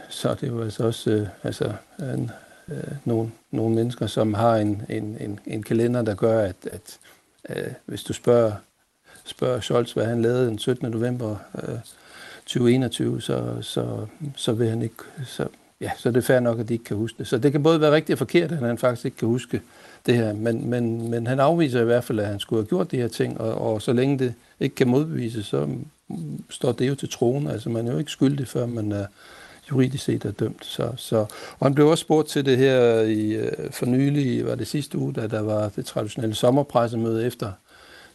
så er det jo altså også øh, altså, en, øh, nogle, nogle mennesker, som har en, en, en, en kalender, der gør, at, at øh, hvis du spørger, spørger Scholz, hvad han lavede den 17. november øh, 2021, så, så, så vil han ikke, så, ja, så er det fair nok, at de ikke kan huske det. Så det kan både være rigtigt og forkert, at han faktisk ikke kan huske det her, men, men, men han afviser i hvert fald, at han skulle have gjort de her ting, og, og så længe det ikke kan modbevises, så står det jo til troen. Altså man er jo ikke skyldig, før man er juridisk set er dømt. Så, så, og han blev også spurgt til det her i, øh, for nylig, var det sidste uge, da der var det traditionelle sommerpressemøde efter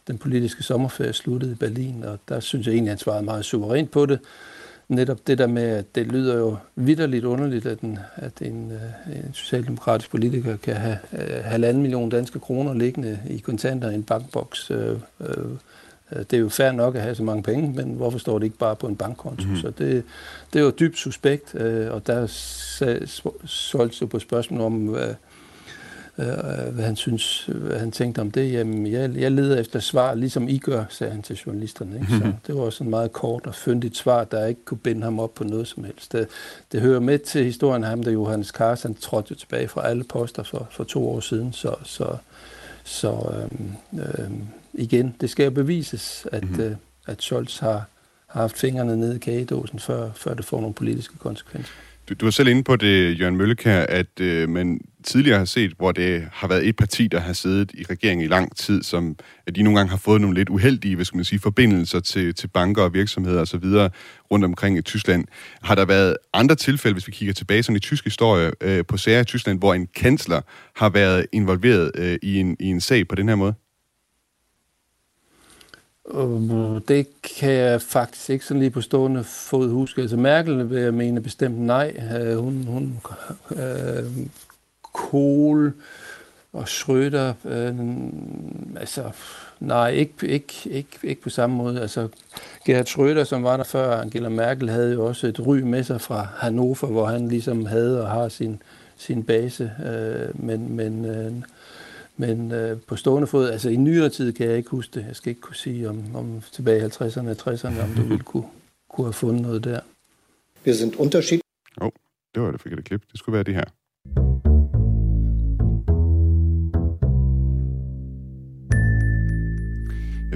den politiske sommerferie sluttede i Berlin, og der synes jeg egentlig, at han svarede meget suverænt på det netop det der med, at det lyder jo vidderligt underligt, at en, at en, øh, en socialdemokratisk politiker kan have uh, halvanden million danske kroner liggende i kontanter i en bankboks. Uh, det er jo fair nok at have så mange penge, men hvorfor står det ikke bare på en bankkonto? Mm. Så det, det er jo dybt suspekt, og der solgte jo på spørgsmål om, øh, hvad han synes, hvad han tænkte om det. Jamen, jeg, jeg leder efter svar, ligesom I gør, sagde han til journalisterne. Ikke? Så det var også en meget kort og fyndigt svar, der ikke kunne binde ham op på noget som helst. Det, det hører med til historien af ham, da Johannes Carsten trådte tilbage fra alle poster for, for to år siden. Så, så, så øhm, øhm, igen, det skal jo bevises, at, mm-hmm. øh, at Scholz har, har haft fingrene nede i kagedåsen, før, før det får nogle politiske konsekvenser. Du, du var selv inde på det, Jørgen Møllekær, at øh, man tidligere har set, hvor det har været et parti, der har siddet i regeringen i lang tid, som at de nogle gange har fået nogle lidt uheldige, hvad skal man sige, forbindelser til, til banker og virksomheder osv. rundt omkring i Tyskland. Har der været andre tilfælde, hvis vi kigger tilbage sådan i tysk historie, øh, på sager i Tyskland, hvor en kansler har været involveret øh, i, en, i en sag på den her måde? Uh, det kan jeg faktisk ikke sådan lige på stående fod huske. Altså Merkel vil jeg mene bestemt nej. Uh, hun, hun uh, Kohl og Schröder, øh, altså nej, ikke, ikke, ikke, ikke på samme måde. Altså Gerhard Schröder, som var der før Angela Merkel, havde jo også et ry med sig fra Hannover, hvor han ligesom havde og har sin, sin base. Øh, men men øh, men øh, på stående fod, altså i nyere tid kan jeg ikke huske det. Jeg skal ikke kunne sige om, om tilbage i 50'erne og 60'erne, om du [LAUGHS] ville kunne, kunne have fundet noget der. Wir sind unterschied... Oh, det var det forkerte klip. Det skulle være det her.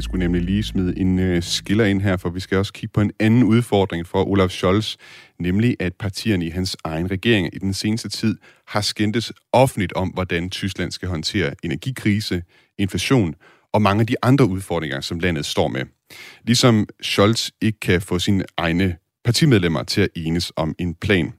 Jeg skulle nemlig lige smide en øh, skiller ind her, for vi skal også kigge på en anden udfordring for Olaf Scholz, nemlig at partierne i hans egen regering i den seneste tid har skændtes offentligt om, hvordan Tyskland skal håndtere energikrise, inflation og mange af de andre udfordringer, som landet står med. Ligesom Scholz ikke kan få sine egne partimedlemmer til at enes om en plan.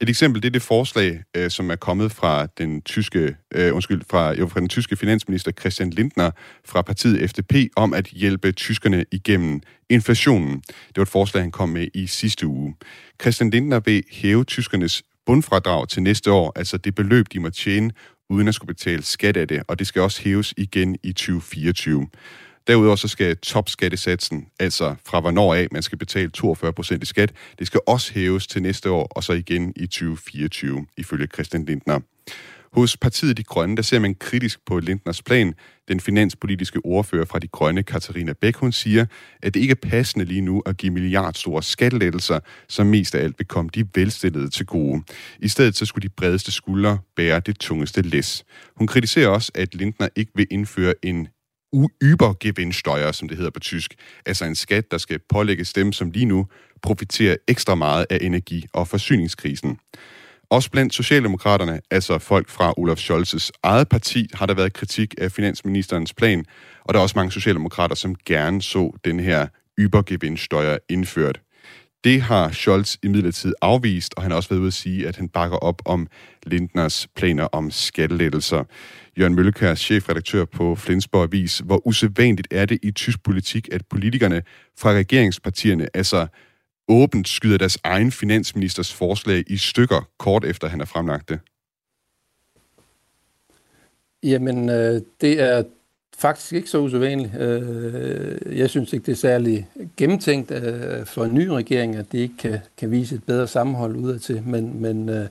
Et eksempel det er det forslag, øh, som er kommet fra den tyske, øh, undskyld, fra, jo, fra den tyske finansminister Christian Lindner fra partiet FDP om at hjælpe tyskerne igennem inflationen. Det var et forslag, han kom med i sidste uge. Christian Lindner vil hæve tyskernes bundfradrag til næste år, altså det beløb, de må tjene, uden at skulle betale skat af det, og det skal også hæves igen i 2024. Derudover så skal topskattesatsen, altså fra hvornår af man skal betale 42% i skat, det skal også hæves til næste år, og så igen i 2024, ifølge Christian Lindner. Hos partiet De Grønne, der ser man kritisk på Lindners plan. Den finanspolitiske ordfører fra De Grønne, Katarina Bæk, hun siger, at det ikke er passende lige nu at give milliardstore skattelettelser, som mest af alt vil komme de velstillede til gode. I stedet så skulle de bredeste skuldre bære det tungeste læs. Hun kritiserer også, at Lindner ikke vil indføre en Übergewinnsteuer, som det hedder på tysk. Altså en skat, der skal pålægges dem, som lige nu profiterer ekstra meget af energi- og forsyningskrisen. Også blandt Socialdemokraterne, altså folk fra Olaf Scholz's eget parti, har der været kritik af finansministerens plan, og der er også mange socialdemokrater, som gerne så den her Übergewinnsteuer indført. Det har Scholz imidlertid afvist, og han har også været ude at sige, at han bakker op om Lindners planer om skattelettelser. Jørgen Møllekær, chefredaktør på Flensborg Avis. Hvor usædvanligt er det i tysk politik, at politikerne fra regeringspartierne altså åbent skyder deres egen finansministers forslag i stykker, kort efter han har fremlagt det? Jamen, øh, det er faktisk ikke så usædvanligt. Øh, jeg synes ikke, det er særlig gennemtænkt øh, for en ny regering, at det ikke kan, kan vise et bedre sammenhold udadtil. Men, men, øh,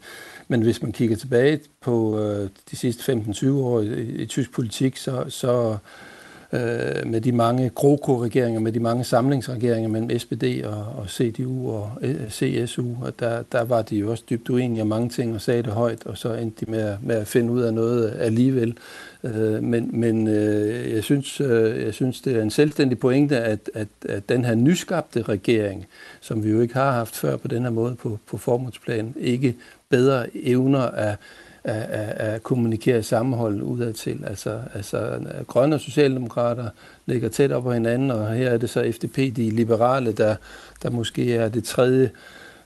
men hvis man kigger tilbage på øh, de sidste 15-20 år i, i tysk politik, så, så øh, med de mange GroKo-regeringer, med de mange samlingsregeringer mellem SPD og, og CDU og øh, CSU, og der, der var de jo også dybt uenige om mange ting og sagde det højt, og så endte de med, med at finde ud af noget alligevel. Øh, men men øh, jeg, synes, øh, jeg synes, det er en selvstændig pointe, at, at, at den her nyskabte regering, som vi jo ikke har haft før på den her måde på, på formålsplan, ikke bedre evner at at, at, at kommunikere sammenhold udadtil. Altså, altså grønne og socialdemokrater ligger tæt op på hinanden, og her er det så FDP, de liberale, der, der måske er det tredje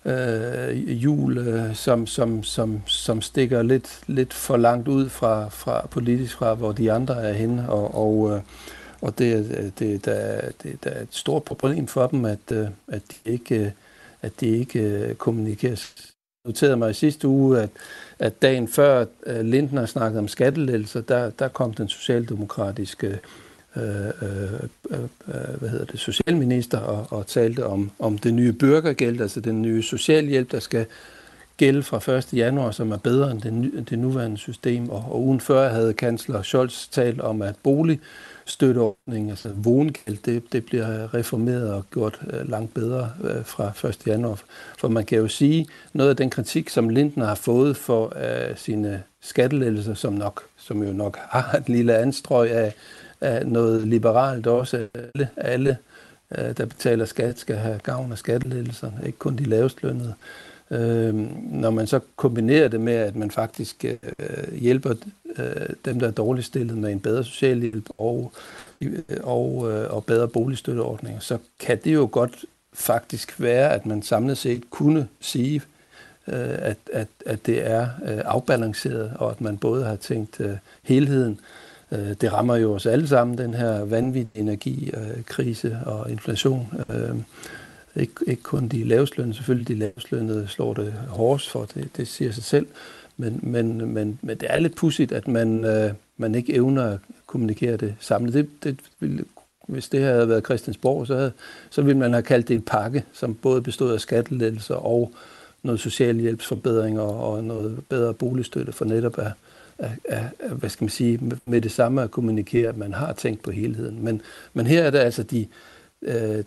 øh, hjul, øh, som, som, som, som stikker lidt, lidt for langt ud fra, fra politisk fra, hvor de andre er henne. Og, og, øh, og det, øh, det, der, det, der er et stort problem for dem, at, øh, at de ikke, øh, at de ikke øh, kommunikerer noterede mig i sidste uge, at, at dagen før at Lindner snakkede om skattelettelser, der, der kom den socialdemokratiske øh, Øh øh, øh, øh, hvad hedder det, socialminister og, og talte om, om det nye bürgergæld, altså den nye socialhjælp, der skal gælde fra 1. januar, som er bedre end det, det nuværende system. Og, og ugen før havde kansler Scholz talt om, at boligstøtteordningen, altså vångæld, det, det bliver reformeret og gjort øh, langt bedre øh, fra 1. januar. For man kan jo sige, noget af den kritik, som Lindner har fået for øh, sine skattelettelser, som, nok, som jo nok har et lille anstrøg af, af noget liberalt også, alle, alle øh, der betaler skat, skal have gavn af skattelettelser, ikke kun de lavest lønnede. Øh, når man så kombinerer det med, at man faktisk øh, hjælper øh, dem, der er dårligt stillet med en bedre social hjælp og, og, øh, og bedre boligstøtteordninger, så kan det jo godt faktisk være, at man samlet set kunne sige, øh, at, at, at det er øh, afbalanceret, og at man både har tænkt øh, helheden. Øh, Øh, det rammer jo os alle sammen, den her vanvittige energikrise øh, og inflation. Øh, ikke, ikke kun de lavslønnede, selvfølgelig de lavslønnede slår det hårdest for, det, det siger sig selv. Men, men, men, men det er lidt pudsigt, at man, øh, man ikke evner at kommunikere det samlet. Det, det ville, hvis det havde været Christiansborg, så, havde, så ville man have kaldt det en pakke, som både bestod af skattelettelser og noget socialhjælpsforbedringer og noget bedre boligstøtte for netop at, at, at, hvad skal man sige, med det samme at kommunikere, at man har tænkt på helheden. Men, men her er det altså de, øh,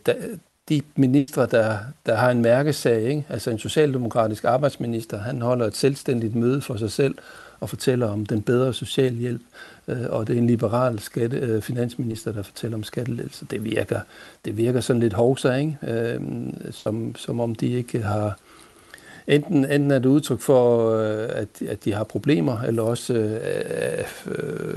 de ministre, der, der har en mærkesag, ikke? altså en socialdemokratisk arbejdsminister, han holder et selvstændigt møde for sig selv og fortæller om den bedre socialhjælp, øh, og det er en liberal skatte, øh, finansminister, der fortæller om skattelettelser. Det virker, det virker sådan lidt hovser, ikke? Øh, som, som om de ikke har... Enten, enten er det udtryk for, øh, at, at de har problemer, eller også øh, øh,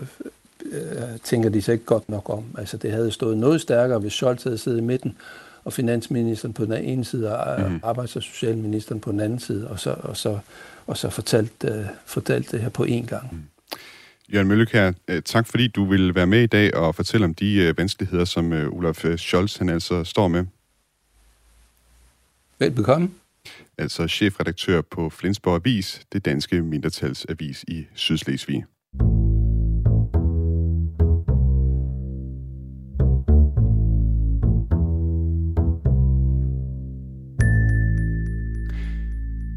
øh, tænker de sig ikke godt nok om. Altså det havde stået noget stærkere, hvis Scholz havde siddet i midten, og finansministeren på den ene side, og mm. arbejds- og socialministeren på den anden side, og så, og så, og så fortalt, uh, fortalt det her på én gang. Mm. Jørgen Møllekær, øh, tak fordi du vil være med i dag og fortælle om de uh, vanskeligheder, som uh, Olaf Scholz han altså står med. Velbekomme. Altså chefredaktør på Flensborg Avis, det danske mindretalsavis i Sydslesvig.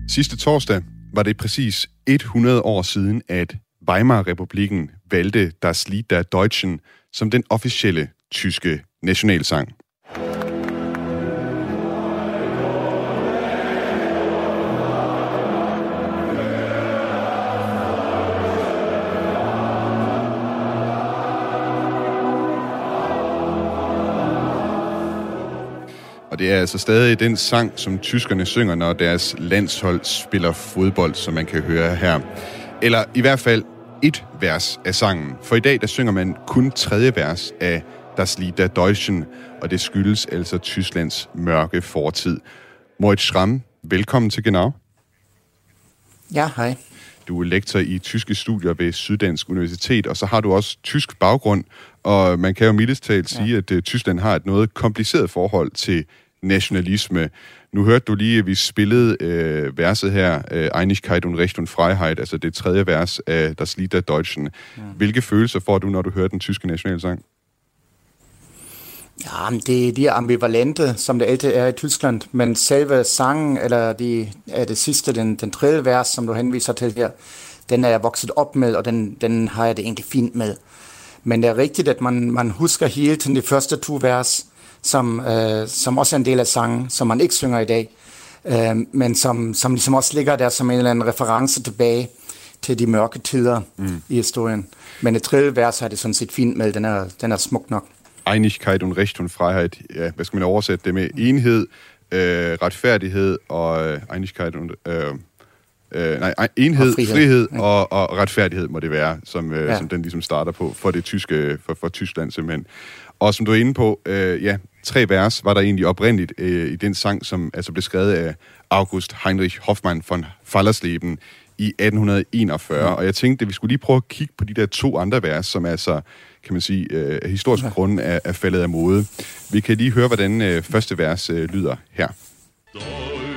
Sidste torsdag var det præcis 100 år siden, at Weimar-republiken valgte Das Lied der Deutschen som den officielle tyske nationalsang. Det er altså stadig den sang, som tyskerne synger, når deres landshold spiller fodbold, som man kan høre her. Eller i hvert fald et vers af sangen. For i dag, der synger man kun tredje vers af Das Lied der Deutschen, og det skyldes altså Tysklands mørke fortid. Moritz Schramm, velkommen til Genau. Ja, hej. Du er lektor i tyske studier ved Syddansk Universitet, og så har du også tysk baggrund, og man kan jo mildest talt sige, ja. at uh, Tyskland har et noget kompliceret forhold til nationalisme. Nu hørte du lige, at vi spillede øh, verset her, øh, Einigkeit und Recht und Freiheit, altså det tredje vers af Das Lied der Deutschen. Ja. Hvilke følelser får du, når du hører den tyske nationalsang? Ja, det, de er ambivalente, som det altid er i Tyskland, men selve sangen, eller de, er det sidste, den, den tredje vers, som du henviser til her, den er jeg vokset op med, og den, den har jeg det egentlig fint med. Men det er rigtigt, at man, man husker helt de første to vers, som, øh, som også er en del af sangen, som man ikke synger i dag, øh, men som, som ligesom også ligger der som en eller anden reference tilbage til de mørke tider mm. i historien. Men et tredje vers har det sådan set fint med, den er, den er smuk nok. Einigkeit und Recht und Freiheit, ja, hvad skal man oversætte det med? Enhed, øh, retfærdighed og øh, Einigkeit und... Øh, øh, nej, enhed, og frihed, frihed ja. og, og retfærdighed må det være, som, øh, ja. som den ligesom starter på for det tyske, for, for Tyskland simpelthen. Og som du er inde på, øh, ja, tre vers var der egentlig oprindeligt øh, i den sang, som altså blev skrevet af August Heinrich Hoffmann von Fallersleben i 1841. Mm. Og jeg tænkte, at vi skulle lige prøve at kigge på de der to andre vers, som altså, kan man sige, øh, af historiske ja. grunde er, er faldet af mode. Vi kan lige høre, hvordan øh, første vers øh, lyder her. Ja,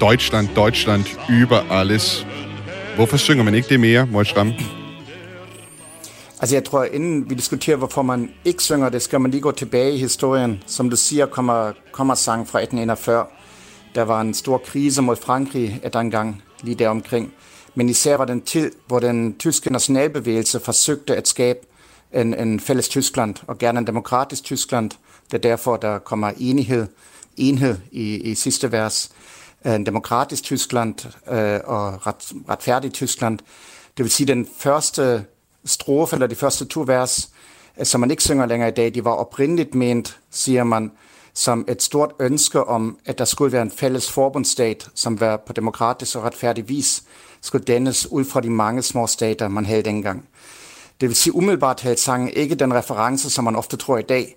Deutschland, Deutschland, über alles. Hvorfor synger man ikke det mere, Moritz Altså jeg tror, inden vi diskuterer, hvorfor man ikke synger det, skal man lige gå tilbage i historien. Som du siger, kommer, kommer sang fra 1841. Der var en stor krise mod Frankrig eh, et gang lige deromkring. Men især var den tid, hvor den tyske nationalbevægelse forsøgte at skabe en, en fælles Tyskland, og gerne en demokratisk Tyskland. Det er derfor, der kommer enighed, enhed i, i sidste vers. Øh, en demokratisk Tyskland øh, og ret, retfærdigt Tyskland. Det vil sige, den første strofe, eller de første to vers, øh, som man ikke synger længere i dag, de var oprindeligt ment, siger man, som et stort ønske om, at der skulle være en fælles forbundsstat, som var på demokratisk og retfærdig vis skulle dannes ud fra de mange små stater, man havde dengang. Det vil sige, umiddelbart havde sangen ikke den reference, som man ofte tror i dag,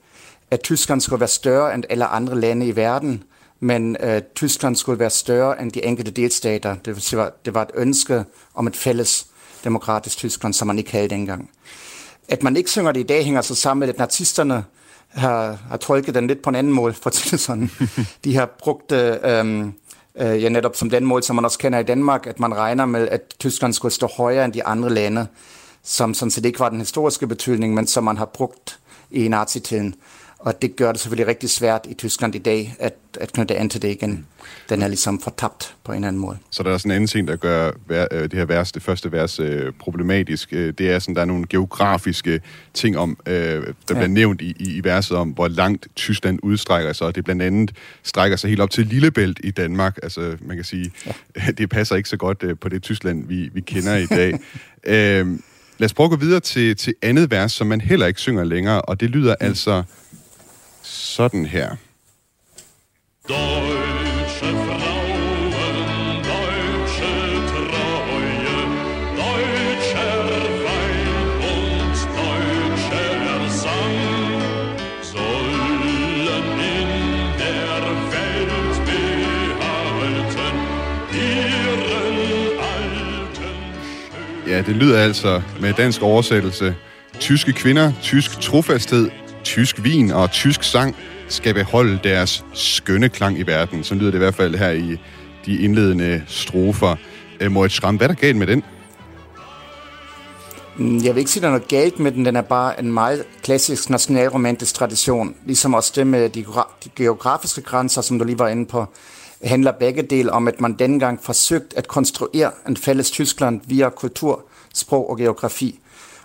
at Tyskland skulle være større end alle andre lande i verden, men uh, Tyskland skulle være større end de enkelte delstater. Det vil sige, det var et ønske om et fælles demokratisk Tyskland, som man ikke havde dengang. At man ikke synger det i dag, hænger så sammen med, at nazisterne har, har tolket den lidt på en anden måde, for at sådan. [LAUGHS] De har brugt øhm, øh, ja, netop som den måde, som man også kender i Danmark, at man regner med, at Tyskland skulle stå højere end de andre lande, som sådan set ikke var den historiske betydning, men som man har brugt i nazitiden. Og det gør det selvfølgelig rigtig svært i Tyskland i dag, at, at knytte an til det igen. Den er ligesom fortabt på en eller anden måde. Så der er sådan en anden ting, der gør øh, det her vers, det første vers øh, problematisk. Øh, det er sådan, der er nogle geografiske ting om, der ja. bliver nævnt i, i, i verset om, hvor langt Tyskland udstrækker sig. Og det blandt andet strækker sig helt op til Lillebælt i Danmark. Altså, man kan sige, ja. [LAUGHS] det passer ikke så godt på det Tyskland, vi, vi kender i dag. [LAUGHS] øh, lad os prøve at gå videre til, til andet vers, som man heller ikke synger længere, og det lyder mm. altså sådan her. Deutsche Frauen, deutsche Treue, deutscher Wein und deutscher Sang sollen in der Welt behalten ihren alten Ja, det lyder altså med dansk oversættelse. Tyske kvinder, tysk trofasthed, tysk vin og tysk sang skal beholde deres skønne klang i verden. Så lyder det i hvert fald her i de indledende strofer. Øh, Moritz Schramm, hvad er der galt med den? Mm, jeg vil ikke sige, at der er noget galt med den. Den er bare en meget klassisk nationalromantisk tradition. Ligesom også det med de, de geografiske grænser, som du lige var inde på, handler begge del om, at man dengang forsøgte at konstruere en fælles Tyskland via kultur, sprog og geografi.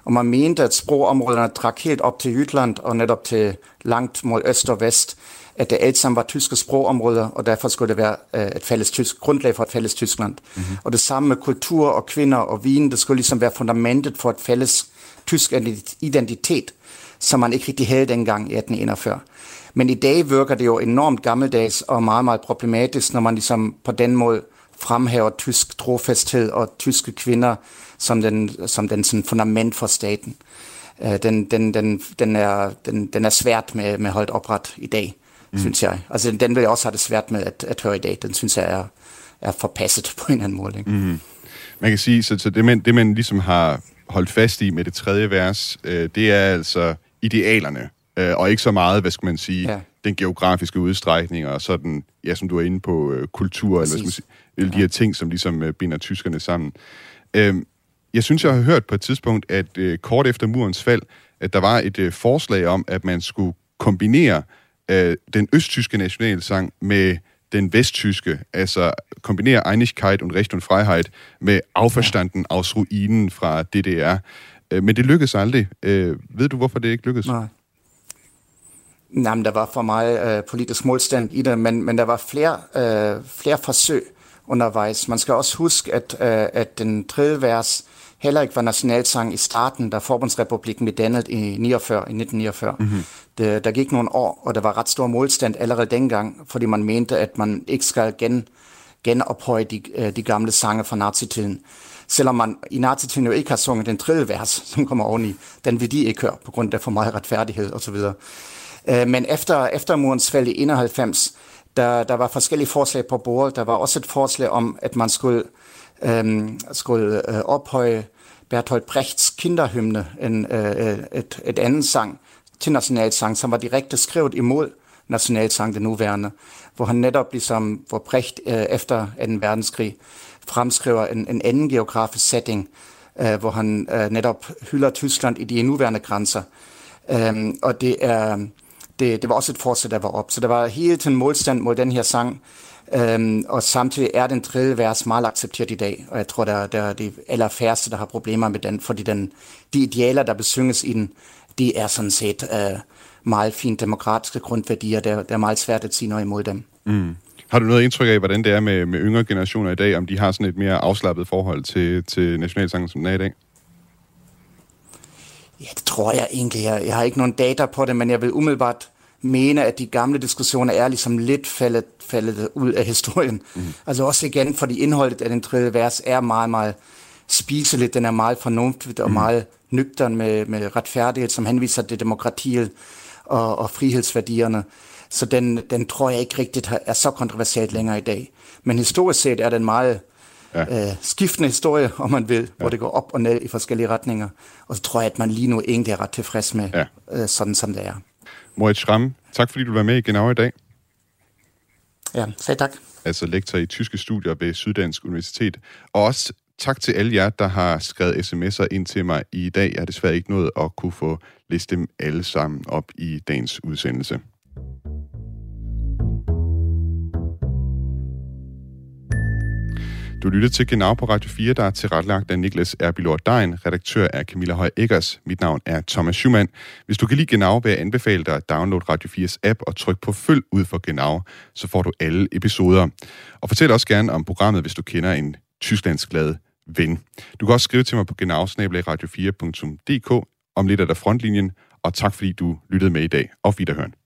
Og man mente, at sprogområderne trak helt op til Jylland og netop til langt mod øst og vest, at det alt sammen var tyske sprogområder, og derfor skulle det være øh, et fælles tysk, grundlag for et fælles Tyskland. Mm-hmm. Og det samme med kultur og kvinder og vin, det skulle ligesom være fundamentet for et fælles tysk identitet, som man ikke rigtig havde dengang i 1841. Men i dag virker det jo enormt gammeldags og meget, meget problematisk, når man ligesom på den måde fremhæver tysk trofasthed og tyske kvinder som den, som den sådan fundament for staten. Uh, den, den, den, den, er, den, den er svært med, med holdt opret i dag, mm. synes jeg. Altså den vil jeg også have det svært med at, at høre i dag. Den synes jeg er, er forpasset [LAUGHS] på en eller anden måde. Ikke? Mm. Man kan sige, så, så det, man, det man ligesom har holdt fast i med det tredje vers, øh, det er altså idealerne, øh, og ikke så meget, hvad skal man sige, ja. den geografiske udstrækning og sådan, ja, som du er inde på, øh, kultur, Præcis. eller hvad skal man sige, de her ting, som ligesom øh, binder tyskerne sammen. Øh, jeg synes, jeg har hørt på et tidspunkt, at øh, kort efter murens fald, at der var et øh, forslag om, at man skulle kombinere øh, den østtyske nationalsang med den vesttyske, altså kombinere Einigkeit und Recht und Freiheit med Auferstanden aus Ruinen fra DDR. Øh, men det lykkedes aldrig. Øh, ved du, hvorfor det ikke lykkedes? Nej. Jamen, der var for meget øh, politisk modstand i det, men, men der var flere, øh, flere forsøg undervejs. Man skal også huske, at, øh, at den tredje vers heller ikke var nationalsang i starten, da Forbundsrepublikken blev dannet i, 49, i 1949. Mm-hmm. Det, der gik nogle år, og der var ret stor modstand allerede dengang, fordi man mente, at man ikke skal gen, genophøje de, øh, de gamle sange fra nazitiden. Selvom man i nazitiden jo ikke har sunget den tredje vers, [LAUGHS] som kommer oveni, den vil de ikke høre, på grund af for meget retfærdighed osv. Øh, men efter, efter murens fald i 91, der, der var forskellige forslag på bordet. Der var også et forslag om, at man skulle, øhm, skulle øh, ophøje Bertolt Brechts kinderhymne, en, øh, øh, et, et andet sang til nationalsang, som var direkte skrevet imod nationalsang, det nuværende, hvor han netop ligesom, hvor Brecht øh, efter 2. verdenskrig fremskriver en, en anden geografisk setting, øh, hvor han øh, netop hylder Tyskland i de nuværende grænser. Øh, og det er, det, det var også et forsæt, der var op. Så der var hele tiden modstand mod den her sang, øhm, og samtidig er den tredje vers meget accepteret i dag, og jeg tror, der, der er de allerfærreste, der har problemer med den, fordi den, de idealer, der besynges i den, de er sådan set øh, meget fint demokratiske grundværdier, der, der er meget svært at sige noget imod dem. Mm. Har du noget indtryk af, hvordan det er med, med yngre generationer i dag, om de har sådan et mere afslappet forhold til, til nationalsangen, som den er i dag? Ja, det tror jeg egentlig. Jeg, jeg har ikke nogen data på det, men jeg vil umiddelbart mene, at de gamle diskussioner er ligesom lidt faldet, faldet ud af historien. Mm. Altså også igen, fordi indholdet af den tredje vers er meget, meget spiseligt. Den er meget fornuftigt og mm. meget nøgtern med, med retfærdighed, som henviser til demokratiet og, og frihedsværdierne. Så den, den tror jeg ikke rigtigt er så kontroversielt længere i dag. Men historisk set er den meget ja. øh, skiftende historie, om man vil, ja. hvor det går op og ned i forskellige retninger. Og så tror jeg, at man lige nu egentlig er ret tilfreds med, ja. øh, sådan som det er. Moritz Schramm, tak fordi du var med i Genau i dag. Ja, selv tak. Altså lektor i tyske studier ved Syddansk Universitet. Og også tak til alle jer, der har skrevet sms'er ind til mig i dag. Jeg har desværre ikke nået at kunne få listet dem alle sammen op i dagens udsendelse. Du lytter til Genau på Radio 4, der er tilrettelagt af Niklas Erbilor Dein, redaktør er Camilla Høj Eggers. Mit navn er Thomas Schumann. Hvis du kan lide Genau, vil jeg anbefale dig at downloade Radio 4's app og tryk på følg ud for Genau, så får du alle episoder. Og fortæl også gerne om programmet, hvis du kender en tysklandsglad ven. Du kan også skrive til mig på genau radio4.dk. Om lidt er der frontlinjen, og tak fordi du lyttede med i dag. Auf Wiederhören.